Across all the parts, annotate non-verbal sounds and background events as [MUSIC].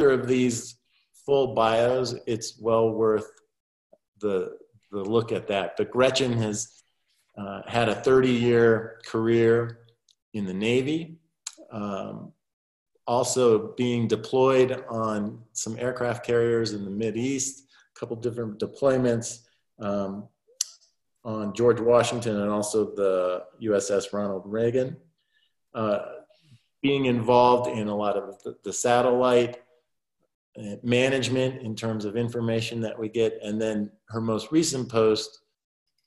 either of these full bios, it's well worth the, the look at that. But Gretchen has uh, had a 30 year career in the Navy, um, also being deployed on some aircraft carriers in the Mid East, a couple different deployments um, on George Washington and also the USS Ronald Reagan. Uh, being involved in a lot of the, the satellite management in terms of information that we get. And then her most recent post,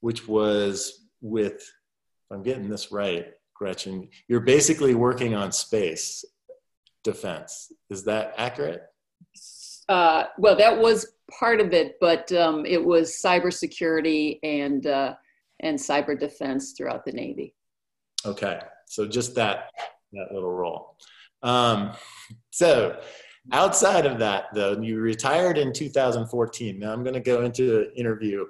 which was with, if I'm getting this right, Gretchen, you're basically working on space defense. Is that accurate? Uh, well, that was part of it, but um, it was cybersecurity and uh, and cyber defense throughout the Navy. Okay, so just that that little role. Um, so outside of that, though, you retired in 2014. Now I'm going to go into an interview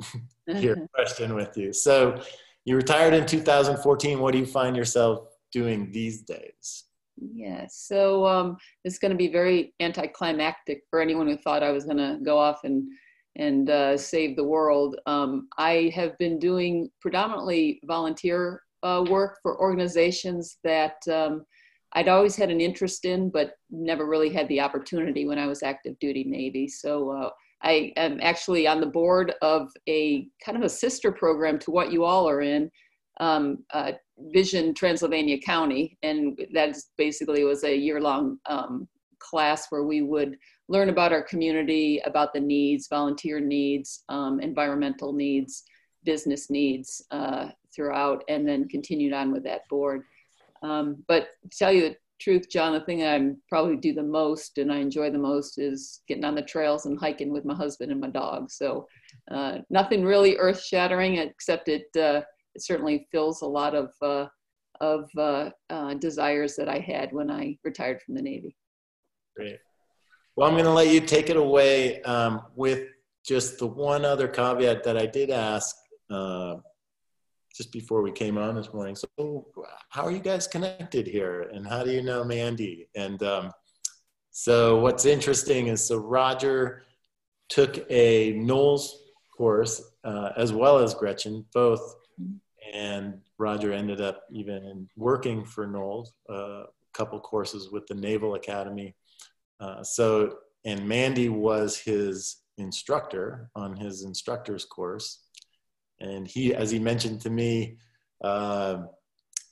[LAUGHS] here question with you. So you retired in 2014. What do you find yourself doing these days? Yeah, so um, it's going to be very anticlimactic for anyone who thought I was going to go off and and uh, save the world. Um, I have been doing predominantly volunteer uh, work for organizations that um, I'd always had an interest in, but never really had the opportunity when I was active duty Navy. So uh, I am actually on the board of a kind of a sister program to what you all are in, um, uh, Vision Transylvania County, and that basically was a year-long um, class where we would learn about our community, about the needs, volunteer needs, um, environmental needs, business needs uh, throughout, and then continued on with that board. Um, but to tell you the truth, John, the thing I probably do the most and I enjoy the most is getting on the trails and hiking with my husband and my dog. So uh, nothing really earth shattering, except it, uh, it certainly fills a lot of, uh, of uh, uh, desires that I had when I retired from the Navy. Great. Well, I'm going to let you take it away um, with just the one other caveat that I did ask uh, just before we came on this morning. So, how are you guys connected here, and how do you know Mandy? And um, so, what's interesting is so Roger took a NOLS course uh, as well as Gretchen, both, and Roger ended up even working for NOLS, uh, a couple courses with the Naval Academy. Uh, so, and Mandy was his instructor on his instructor's course and he, as he mentioned to me, uh,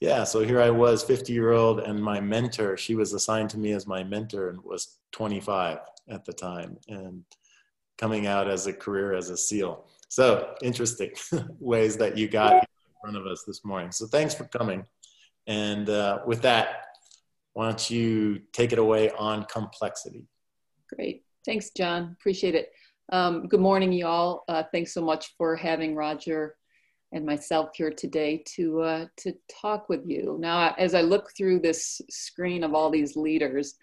yeah, so here I was, 50 year old, and my mentor, she was assigned to me as my mentor and was 25 at the time and coming out as a career as a SEAL. So interesting [LAUGHS] ways that you got in front of us this morning. So thanks for coming. And uh, with that, why don't you take it away on complexity? Great. Thanks, John. Appreciate it. Um, good morning, y'all. Uh, thanks so much for having Roger and myself here today to uh, to talk with you. Now, as I look through this screen of all these leaders,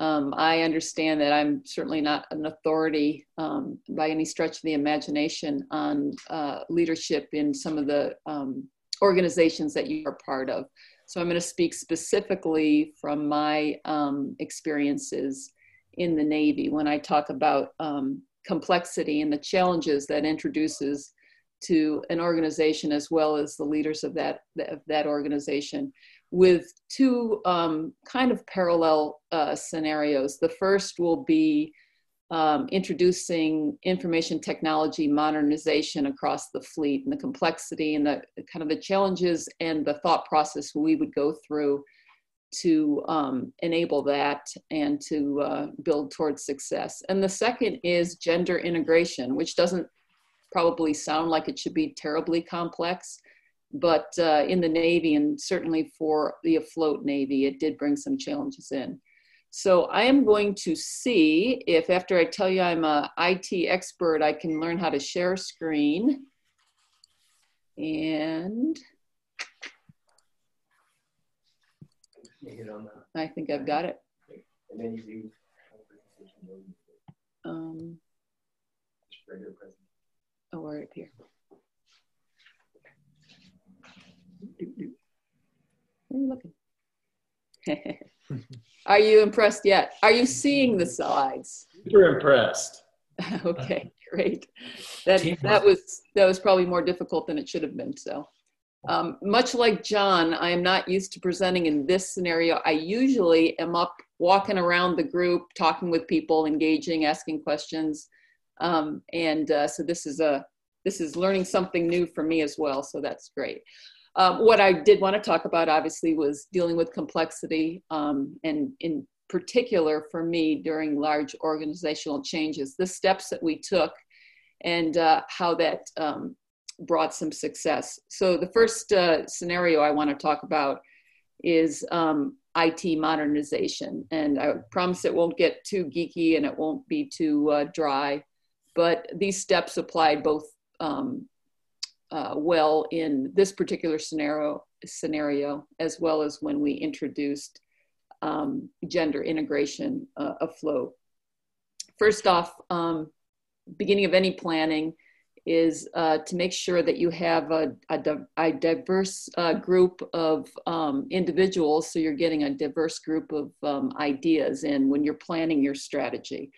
um, I understand that I'm certainly not an authority um, by any stretch of the imagination on uh, leadership in some of the um, organizations that you are part of. So I'm going to speak specifically from my um, experiences in the Navy when I talk about um, complexity and the challenges that introduces to an organization as well as the leaders of that of that organization with two um, kind of parallel uh, scenarios. The first will be um, introducing information technology modernization across the fleet and the complexity and the kind of the challenges and the thought process we would go through to um, enable that and to uh, build towards success. And the second is gender integration, which doesn't probably sound like it should be terribly complex, but uh, in the Navy and certainly for the afloat Navy, it did bring some challenges in. So I am going to see if after I tell you I'm a IT expert, I can learn how to share screen. And I think I've got it. And then you um, oh, we're up here. Where are you looking? [LAUGHS] Are you impressed yet? Are you seeing the slides? Super impressed. [LAUGHS] okay, great. That that was that was probably more difficult than it should have been. So, um, much like John, I am not used to presenting in this scenario. I usually am up walking around the group, talking with people, engaging, asking questions, um, and uh, so this is a this is learning something new for me as well. So that's great. Um, what I did want to talk about, obviously, was dealing with complexity, um, and in particular for me during large organizational changes, the steps that we took, and uh, how that um, brought some success. So the first uh, scenario I want to talk about is um, IT modernization, and I promise it won't get too geeky and it won't be too uh, dry, but these steps applied both um, uh, well in this particular scenario, scenario, as well as when we introduced um, gender integration uh, afloat. First off, um, beginning of any planning is uh, to make sure that you have a, a, a diverse uh, group of um, individuals, so you're getting a diverse group of um, ideas in when you're planning your strategy.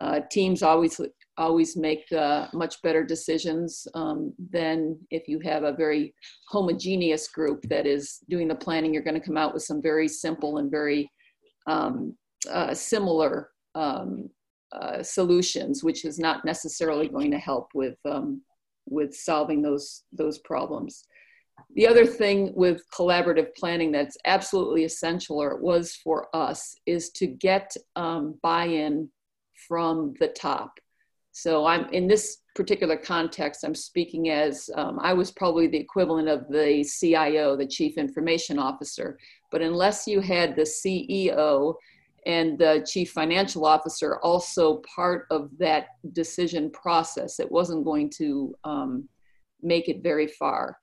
Uh, teams always always make uh, much better decisions um, than if you have a very homogeneous group that is doing the planning. You're going to come out with some very simple and very um, uh, similar um, uh, solutions, which is not necessarily going to help with um, with solving those those problems. The other thing with collaborative planning that's absolutely essential, or it was for us, is to get um, buy-in from the top. So I'm in this particular context, I'm speaking as um, I was probably the equivalent of the CIO, the Chief Information Officer. But unless you had the CEO and the Chief Financial Officer also part of that decision process, it wasn't going to um, make it very far.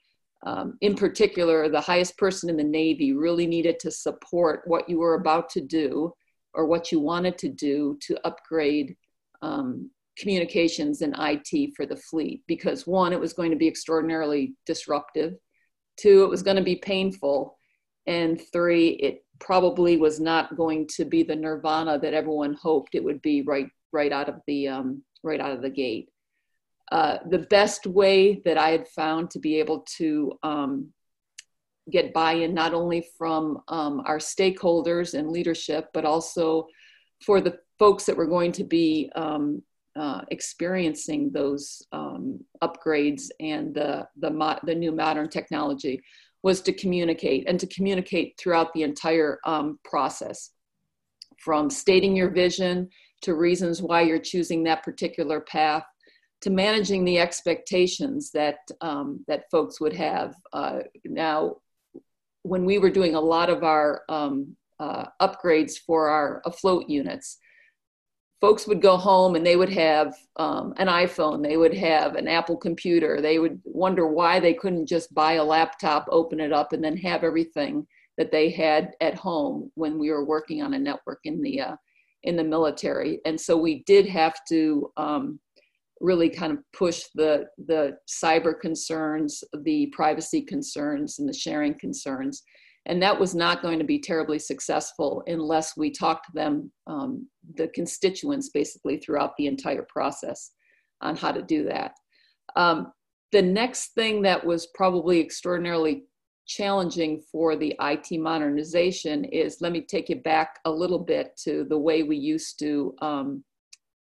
Um, in particular, the highest person in the Navy really needed to support what you were about to do or what you wanted to do to upgrade um, communications and IT for the fleet because one, it was going to be extraordinarily disruptive, two, it was going to be painful, and three, it probably was not going to be the nirvana that everyone hoped it would be right right out of the um, right out of the gate. Uh, the best way that I had found to be able to um, get buy-in not only from um, our stakeholders and leadership, but also for the folks that were going to be um, uh, experiencing those um, upgrades and the, the, mo- the new modern technology was to communicate and to communicate throughout the entire um, process. From stating your vision to reasons why you're choosing that particular path to managing the expectations that um, that folks would have. Uh, now when we were doing a lot of our um, uh, upgrades for our afloat units folks would go home and they would have um, an iphone they would have an apple computer they would wonder why they couldn't just buy a laptop open it up and then have everything that they had at home when we were working on a network in the uh, in the military. And so we did have to um, really kind of push the the cyber concerns the privacy concerns and the sharing concerns and that was not going to be terribly successful unless we talked to them, um, the constituents, basically throughout the entire process on how to do that. Um, the next thing that was probably extraordinarily challenging for the IT modernization is let me take you back a little bit to the way we used to um,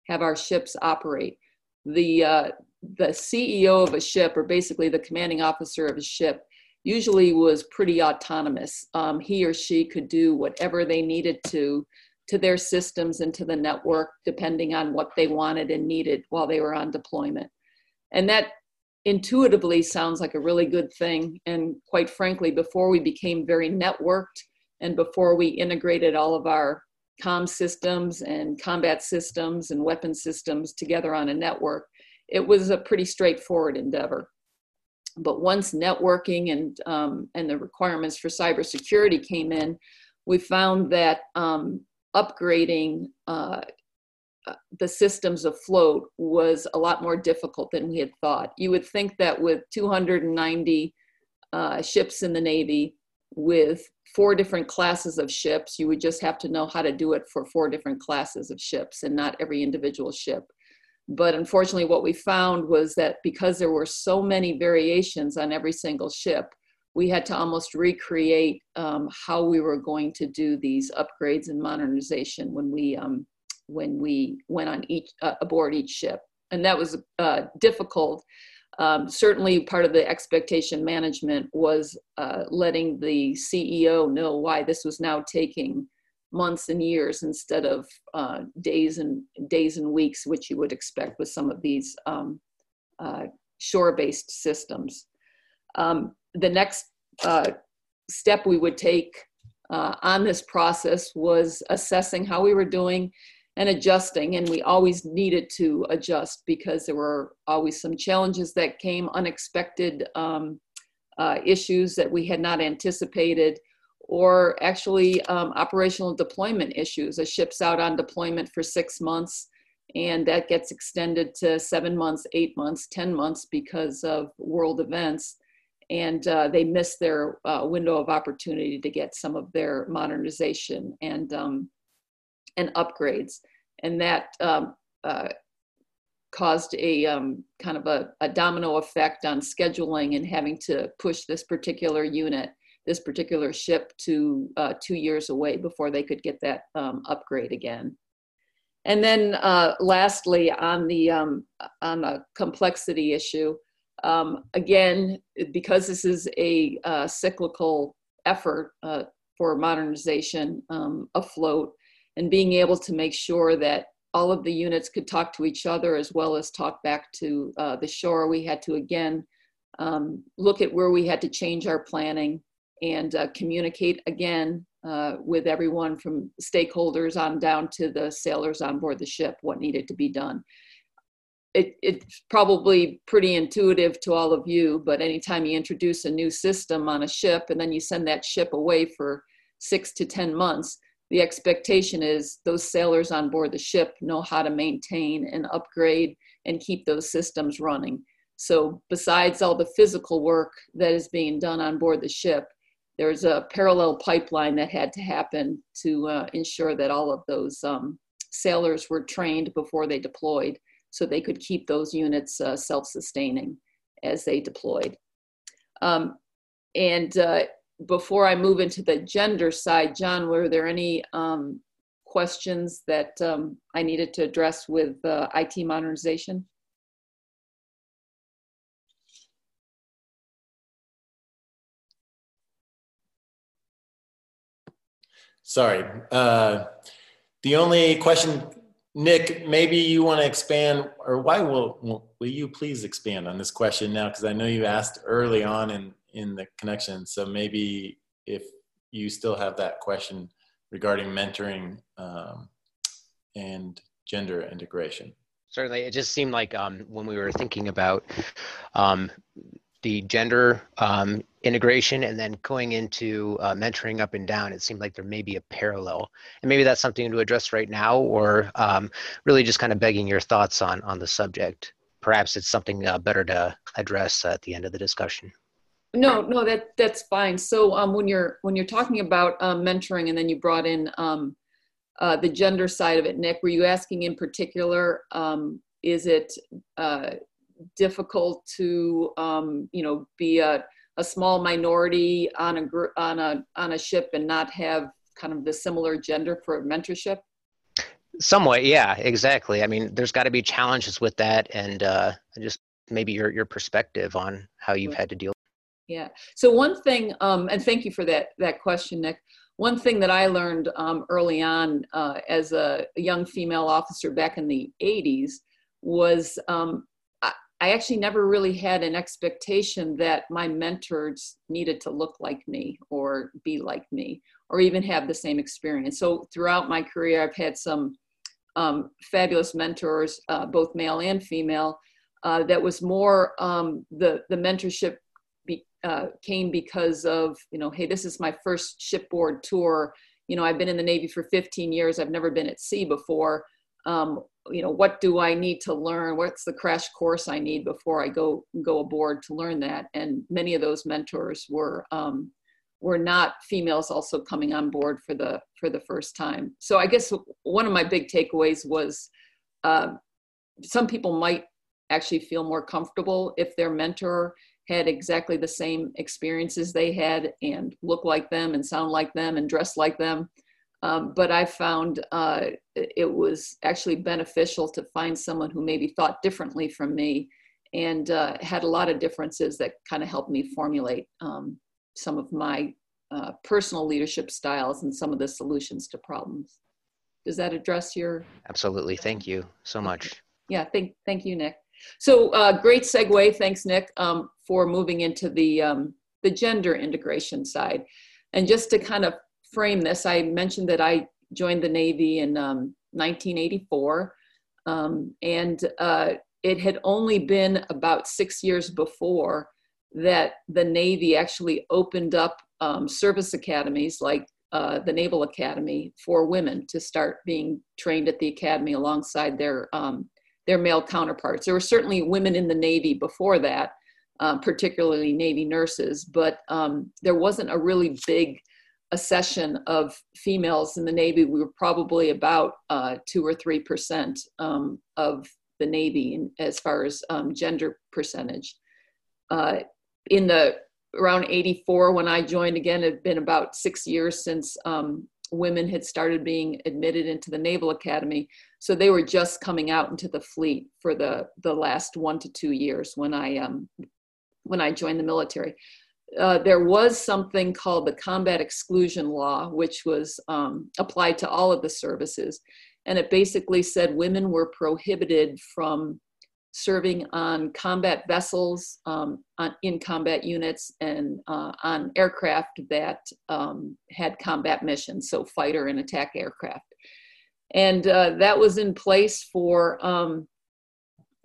have our ships operate. The, uh, the CEO of a ship, or basically the commanding officer of a ship, usually was pretty autonomous. Um, he or she could do whatever they needed to to their systems and to the network, depending on what they wanted and needed while they were on deployment. And that intuitively sounds like a really good thing. And quite frankly, before we became very networked and before we integrated all of our com systems and combat systems and weapon systems together on a network, it was a pretty straightforward endeavor. But once networking and, um, and the requirements for cybersecurity came in, we found that um, upgrading uh, uh, the systems afloat was a lot more difficult than we had thought. You would think that with 290 uh, ships in the Navy, with four different classes of ships. You would just have to know how to do it for four different classes of ships and not every individual ship. But unfortunately, what we found was that because there were so many variations on every single ship, we had to almost recreate um, how we were going to do these upgrades and modernization when we um, when we went on each uh, aboard each ship, and that was uh, difficult. Um, certainly, part of the expectation management was uh, letting the CEO know why this was now taking months and years instead of uh, days and days and weeks, which you would expect with some of these um, uh, shore-based systems. Um, the next uh, step we would take uh, on this process was assessing how we were doing and adjusting. And we always needed to adjust because there were always some challenges that came, unexpected um, uh, issues that we had not anticipated, or actually um, operational deployment issues. A ship's out on deployment for six months and that gets extended to seven months, eight months, 10 months because of world events and uh, they missed their uh, window of opportunity to get some of their modernization and um, and upgrades, and that um, uh, caused a um, kind of a, a, domino effect on scheduling and having to push this particular unit, this particular ship, to uh, two years away before they could get that um, upgrade again. And then, uh, lastly, on the um, on the complexity issue. Um, again, because this is a uh, cyclical effort uh, for modernization um, afloat, and being able to make sure that all of the units could talk to each other as well as talk back to uh, the shore, we had to again um, look at where we had to change our planning and uh, communicate again uh, with everyone from stakeholders on down to the sailors on board the ship what needed to be done it, it's probably pretty intuitive to all of you, but anytime you introduce a new system on a ship and then you send that ship away for six to 10 months, the expectation is those sailors on board the ship know how to maintain and upgrade and keep those systems running. So, besides all the physical work that is being done on board the ship, there's a parallel pipeline that had to happen to uh, ensure that all of those um, sailors were trained before they deployed so they could keep those units uh, self-sustaining as they deployed. Um, and uh, before I move into the gender side, John, were there any um, questions that um, I needed to address with uh, IT modernization? Sorry. Uh, the only question Nick, maybe you want to expand, or why will will you please expand on this question now? Because I know you asked early on in in the connection. So maybe if you still have that question regarding mentoring um, and gender integration. Certainly, it just seemed like um, when we were thinking about um, the gender um, integration and then going into uh, mentoring up and down, it seemed like there may be a parallel. And maybe that's something to address right now, or um, really just kind of begging your thoughts on, on the subject. Perhaps it's something uh, better to address at the end of the discussion. No, no, that that's fine. So um, when you're when you're talking about um, mentoring, and then you brought in um, uh, the gender side of it, Nick, were you asking in particular? Um, is it uh, difficult to um, you know be a, a small minority on a gr- on a on a ship and not have kind of the similar gender for mentorship? Somewhat yeah exactly. I mean there's got to be challenges with that and uh, just maybe your your perspective on how you've had to deal yeah. So one thing um, and thank you for that that question nick. One thing that i learned um, early on uh, as a, a, young female officer back in the 80s was um, I actually never really had an expectation that my mentors needed to look like me or be like me or even have the same experience. So throughout my career, I've had some um, fabulous mentors, uh, both male and female. Uh, that was more um, the the mentorship be, uh, came because of you know, hey, this is my first shipboard tour. You know, I've been in the Navy for 15 years. I've never been at sea before. Um, you know what do i need to learn what's the crash course i need before i go go aboard to learn that and many of those mentors were um, were not females also coming on board for the for the first time. So I guess one of my big takeaways was uh, some people might actually feel more comfortable if their mentor had exactly the same experiences they had and look like them and sound like them and dress like them. Um, but I found uh, it was actually beneficial to find someone who maybe thought differently from me and uh, had a lot of differences that kind of helped me formulate um, some of my uh, personal leadership styles and some of the solutions to problems. Does that address your? Absolutely. Thank you so much. Yeah, thank, thank you, Nick. So uh, great segue. Thanks, Nick, um, for moving into the, um, the gender integration side. And just to kind of frame this, I mentioned that I joined the Navy in 1984. Um, um, and uh, it had only been about six years before that the Navy actually opened up um, service academies like uh, the Naval Academy for women to start being trained at the academy alongside their um, their male counterparts. There were certainly women in the Navy before that, uh, particularly Navy nurses, but um, there wasn't a really big accession of females in the Navy. We were probably about uh, two or three percent um, of the Navy as far as um, gender percentage. Uh, in the around 84 when I joined again, it had been about six years since um, women had started being admitted into the Naval Academy. So they were just coming out into the fleet for the, the last one to two years when I, um, when I joined the military. Uh, there was something called the combat exclusion law, which was um, applied to all of the services. And it basically said women were prohibited from serving on combat vessels, um, on, in combat units, and uh, on aircraft that um, had combat missions, so fighter and attack aircraft. And uh, that was in place for um,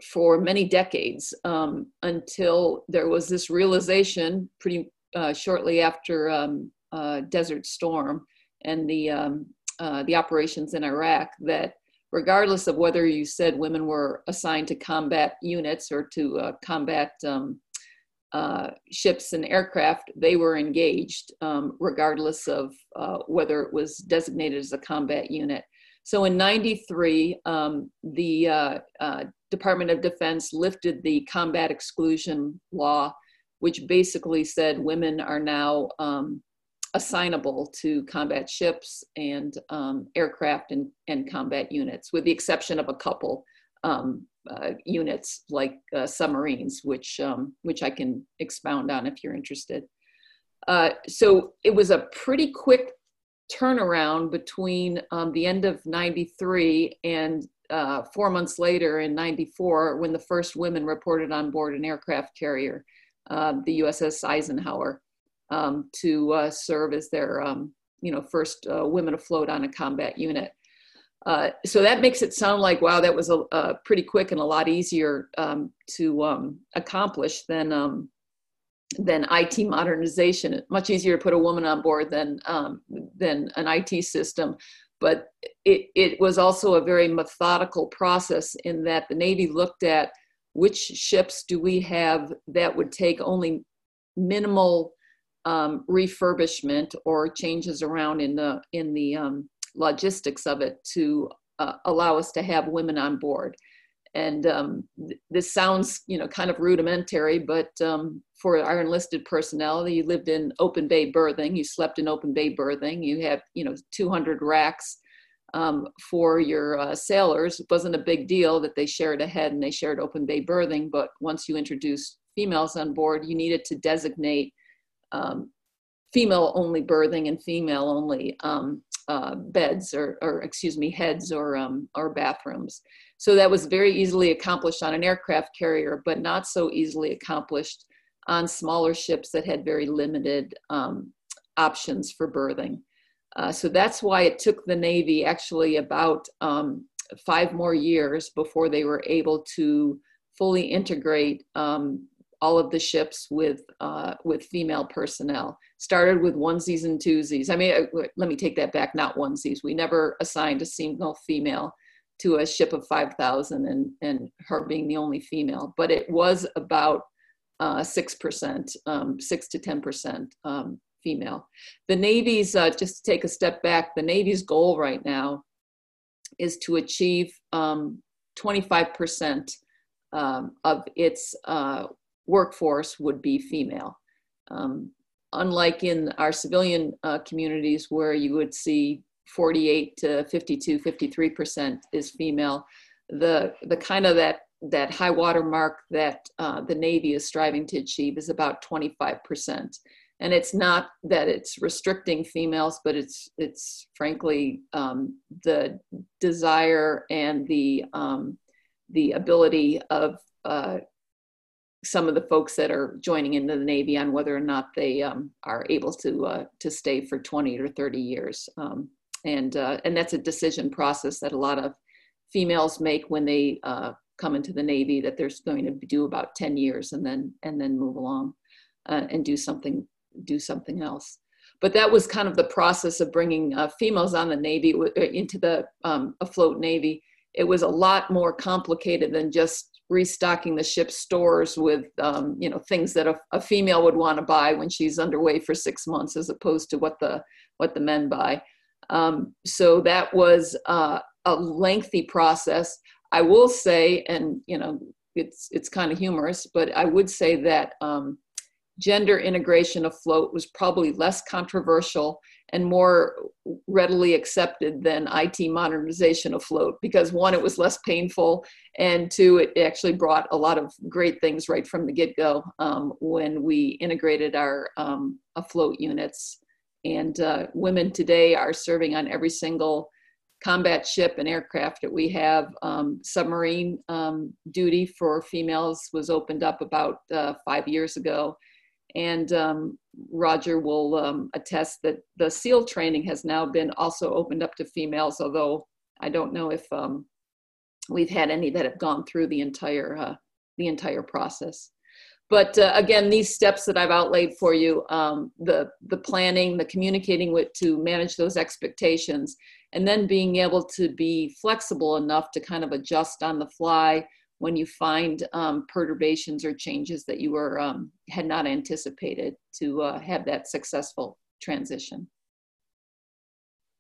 for many decades um, until there was this realization, pretty uh, shortly after um, uh, Desert Storm and the um, uh, the operations in Iraq, that regardless of whether you said women were assigned to combat units or to uh, combat um, uh, ships and aircraft, they were engaged, um, regardless of uh, whether it was designated as a combat unit. So in 93, um, the uh, uh, Department of Defense lifted the combat exclusion law, which basically said women are now um, assignable to combat ships and um, aircraft and, and combat units, with the exception of a couple um, uh, units like uh, submarines, which, um, which I can expound on if you're interested. Uh, so it was a pretty quick turnaround between um, the end of 93 and uh, four months later in 94 when the first women reported on board an aircraft carrier, uh, the USS Eisenhower um, to uh, serve as their, um, you know, first uh, women afloat on a combat unit. Uh, so that makes it sound like wow, that was a, pretty quick and a lot easier um, to accomplish than than IT modernization. Much easier to put a woman on board than um, than an IT system. But it, it was also a very methodical process in that the Navy looked at which ships do we have that would take only minimal um, refurbishment or changes around in the in the um, logistics of it to uh, allow us to have women on board. And um, th- this sounds, you know, kind of rudimentary, but um, for our enlisted personnel, you lived in open bay berthing, you slept in open bay berthing, you had, you know, 200 racks um, for your uh, sailors. It wasn't a big deal that they shared a head and they shared open bay berthing, but once you introduced females on board, you needed to designate um, female only berthing and female only um, uh, beds or, or, excuse me, heads or, um, or bathrooms. So that was very easily accomplished on an aircraft carrier, but not so easily accomplished on smaller ships that had very limited um, options for berthing Uh, so that's why it took the Navy actually about um, five more years before they were able to fully integrate um, all of the ships with uh, with female personnel. Started with onesies and twosies. I mean, uh, let me take that back. Not onesies. We never assigned a single female to a ship of 5,000 and and her being the only female. But it was about uh, six percent, um, six to ten percent um, female. The Navy's, uh, just to take a step back, the Navy's goal right now is to achieve um, 25% um, of its uh, workforce would be female. Um, unlike in our civilian uh, communities where you would see 48 to 52, 53% is female, the, the kind of that, that high water mark that uh, the Navy is striving to achieve is about 25% and it's not that it's restricting females but it's it's frankly um, the desire and the um, the ability of uh, some of the folks that are joining into the navy on whether or not they um, are able to uh, to stay for 20 or 30 years um, and uh, and that's a decision process that a lot of females make when they uh, come into the navy that they're going to do about 10 years and then and then move along uh, and do something do something else. But that was kind of the process of bringing uh, females on the Navy uh, into the um, afloat Navy. It was a lot more complicated than just restocking the ship's stores with um, you know things that a, a female would want to buy when she's underway for six months, as opposed to what the what the men buy. Um, so that was uh, a lengthy process. I will say, and you know, it's it's kind of humorous, but I would say that um, gender integration afloat was probably less controversial and more readily accepted than IT modernization afloat because one, it was less painful, and two, it actually brought a lot of great things right from the get go um, when we integrated our um, afloat units. And uh, women today are serving on every single combat ship and aircraft that we have. Um, submarine um, duty for females was opened up about uh, five years ago and um, Roger will um, attest that the SEAL training has now been also opened up to females, although I don't know if um, we've had any that have gone through the entire uh, the entire process. But uh, again, these steps that I've outlaid for you, um, the the planning, the communicating with to manage those expectations, and then being able to be flexible enough to kind of adjust on the fly when you find um, perturbations or changes that you were um, had not anticipated to uh, have that successful transition.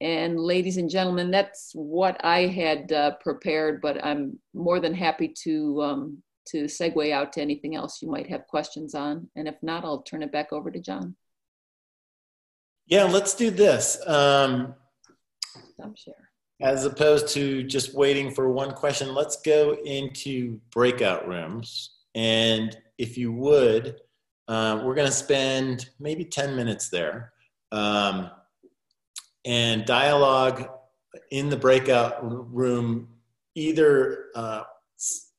And ladies and gentlemen, that's what I had uh, prepared, but I'm more than happy to um, to segue out to anything else you might have questions on. And if not, I'll turn it back over to John. Yeah, let's do this. Um, Stop share as opposed to just waiting for one question, let's go into breakout rooms. And if you would, uh, we're going to spend maybe 10 minutes there um, and dialogue in the breakout room either uh,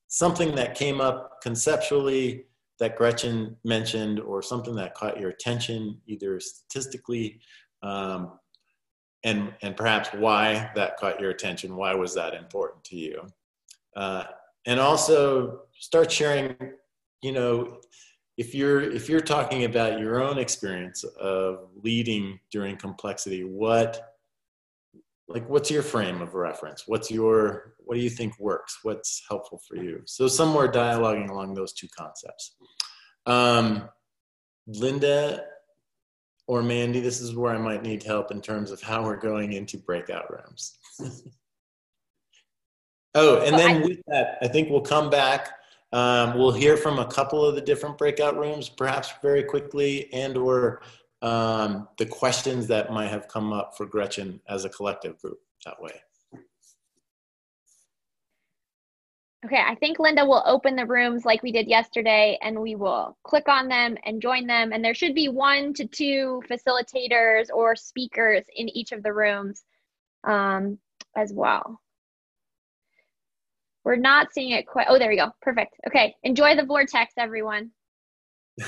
something that came up conceptually that Gretchen mentioned or something that caught your attention, either statistically um, and and perhaps why that caught your attention? Why was that important to you? Uh, and also start sharing you know if you're if you're talking about your own experience of leading during complexity what like what's your frame of reference? What's your what do you think works? What's helpful for you? So somewhere dialoguing along those two concepts. Um, linda or Mandy, this is where I might need help in terms of how we're going into breakout rooms. [LAUGHS] oh, and then with that, I think we'll come back. Um, we'll hear from a couple of the different breakout rooms, perhaps very quickly, and or um, the questions that might have come up for Gretchen as a collective group that way. Okay, I think Linda will open the rooms like we did yesterday and we will click on them and join them. And there should be one to two facilitators or speakers in each of the rooms um, as well. We're not seeing it quite. Oh, there we go. Perfect. Okay, enjoy the vortex, everyone. [LAUGHS]